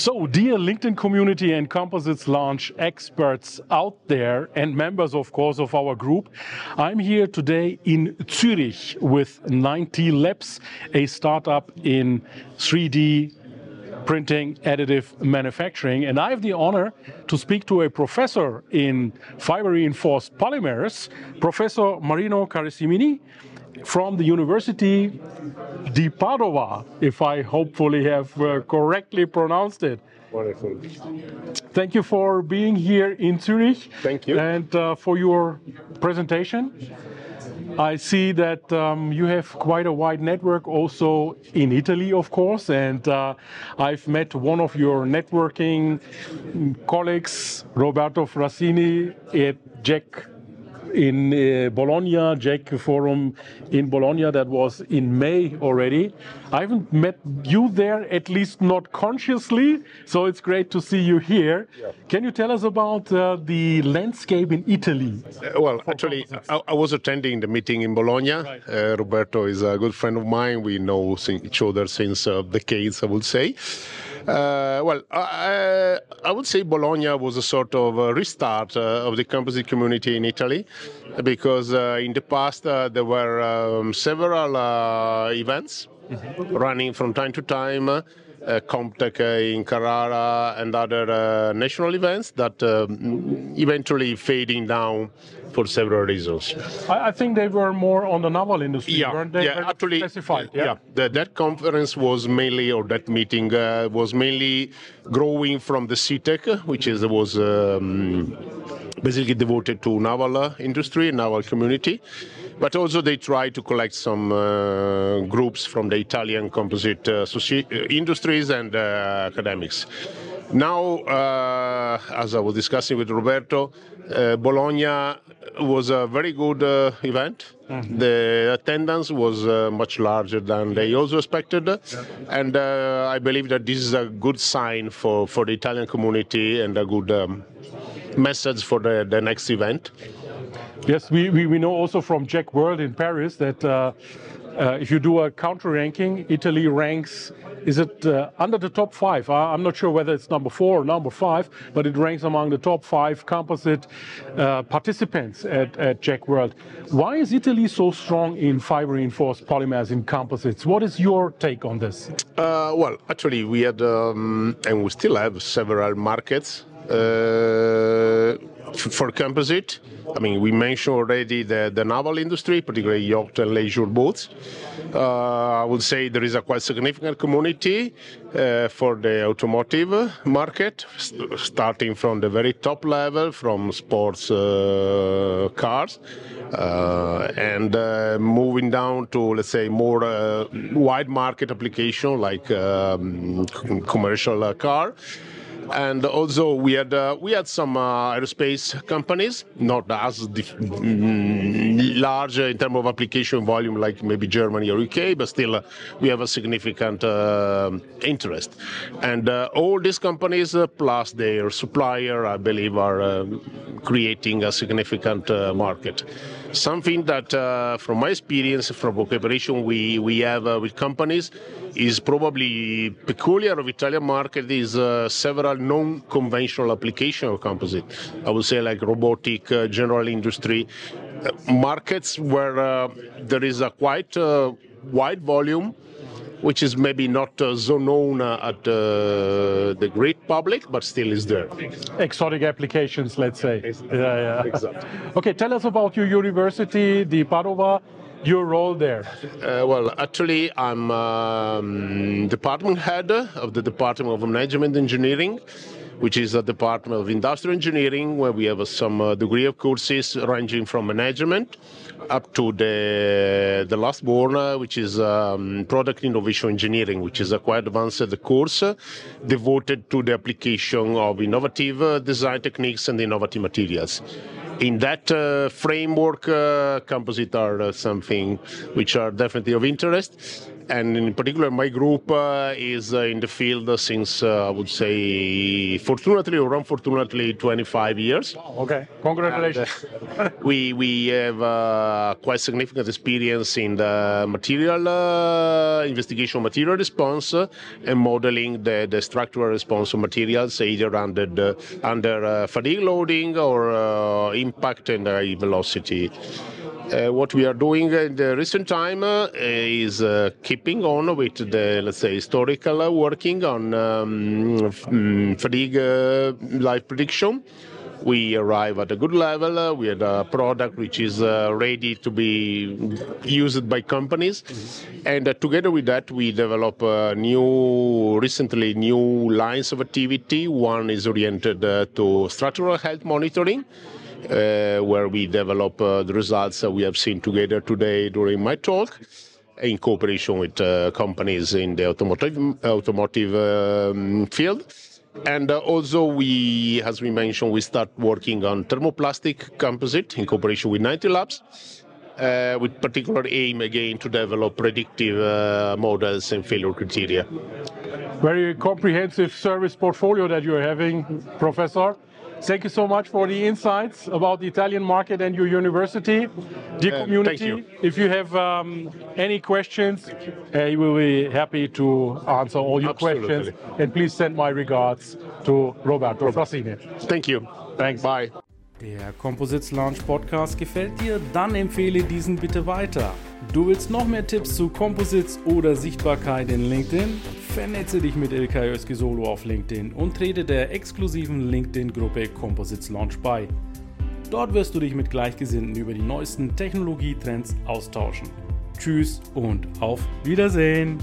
So, dear LinkedIn community and Composites Lounge experts out there and members, of course, of our group, I'm here today in Zurich with 9T Labs, a startup in 3D printing, additive manufacturing. And I have the honor to speak to a professor in fiber reinforced polymers, Professor Marino Quaresimin from the University di Padova, if I hopefully have uh, correctly pronounced it. Wonderful. Thank you for being here in Zurich. Thank you. And uh, for your presentation. I see that um, you have quite a wide network also in Italy, of course, and uh, I've met one of your networking colleagues, Roberto Frassine, at JEC in uh, Bologna, JEC Forum in Bologna, that was in May already. I haven't met you there, at least not consciously, so it's great to see you here. Yeah. Can you tell us about uh, the landscape in Italy? Uh, well, actually, I, I, was attending the meeting in Bologna. Right. Uh, Roberto is a good friend of mine. We know each other since uh, decades, I would say. Uh, well, I, I, would say Bologna was a sort of a restart uh, of the composite community in Italy because uh, in the past uh, there were um, several uh, events mm-hmm. running from time to time. Uh, Comtech in Carrara and other national events that um, eventually fading down for several reasons. I, I, think they were more on the naval industry, yeah, weren't they? Yeah, actually, specified. Yeah, yeah the, that conference was mainly, or that meeting uh, was mainly growing from the Seatec, which is was um, basically devoted to naval uh, industry, naval community. But also they tried to collect some uh, groups from the Italian composite uh, uh industries and uh, academics. Now, uh, as I was discussing with Roberto, uh, Bologna was a very good uh, event. Mm-hmm. The attendance was uh, much larger than they also expected, and uh, I believe that this is a good sign for, for the Italian community and a good um, message for the, the next event. Yes, we, we, we know also from JEC World in Paris that uh, uh, if you do a counter ranking, Italy ranks, is it uh, under the top five? I'm not sure whether it's number four or number five, but it ranks among the top five composite uh, participants at, at JEC World. Why is Italy so strong in fiber reinforced polymers in composites? What is your take on this? Uh, well, actually, we had, um, and we still have several markets uh, for composite. I mean, we mentioned already the, the naval industry, particularly yacht and leisure boats. Uh, I would say there is a quite significant community uh, for the automotive market, st- starting from the very top level, from sports uh, cars, uh, and uh, moving down to, let's say, more uh, wide market application like um, commercial car and also we had uh, we had some uh, aerospace companies, not as mm, large in terms of application volume like maybe Germany or UK, but still uh, we have a significant uh, interest. And uh, all these companies plus their supplier, I believe, are creating a significant market. Something that, from my experience, from cooperation we we have with companies is probably peculiar of Italian market is several non-conventional application of composite. I would say like robotic, uh, general industry uh, markets where uh, there is a quite uh, wide volume which is maybe not uh, so known uh, at uh, the great public, but still is there. Exotic applications, let's say. Yeah, yeah. Exactly. okay, tell us about your university, the Padova your role there? Uh, well, actually, I'm um, department head of the Department of Management Engineering, which is a department of industrial engineering where we have some uh, degree of courses ranging from management up to the the last born, uh, which is um, product innovation engineering, which is a quite advanced course devoted to the application of innovative uh, design techniques and innovative materials in that uh, framework, uh, composite are uh, something which are definitely of interest and in particular, my group uh, is uh, in the field uh, since uh, I would say, fortunately or unfortunately, 25 years. Okay, congratulations. And, uh, we we have uh, quite significant experience in the material investigation, material response, and modeling the, the structural response of materials, either under the, under fatigue loading or impact and high velocity. Uh, what we are doing in the recent time uh, is uh, keeping on with the, let's say, historical working on um, mm, fatigue life prediction we arrive at a good level. We had a product which is uh, ready to be used by companies, mm-hmm. and uh, together with that, we develop uh, new, recently new lines of activity. One is oriented to structural health monitoring uh, where we develop uh, the results that we have seen together today during my talk in cooperation with uh, companies in the automotive automotive um, field. And uh, also, we, as we mentioned, we start working on thermoplastic composite in cooperation with 9T Labs, uh, with particular aim again to develop predictive uh, models and failure criteria. Very comprehensive service portfolio that you're having, Professor. Thank you so much for the insights about the Italian market and your university. Dear uh, community, you. if you have um, any questions, uh, we will be happy to answer all your Absolutely. questions. And please send my regards to Roberto Frassine. Thank you. Thanks. Bye. Der Composites Lounge Podcast gefällt dir? Dann empfehle diesen bitte weiter. Du willst noch mehr Tipps zu Composites oder Sichtbarkeit in LinkedIn? Vernetze dich mit Ilkay Özki auf LinkedIn und trete der exklusiven LinkedIn-Gruppe Composites Launch bei. Dort wirst du dich mit Gleichgesinnten über die neuesten Technologietrends austauschen. Tschüss und auf Wiedersehen!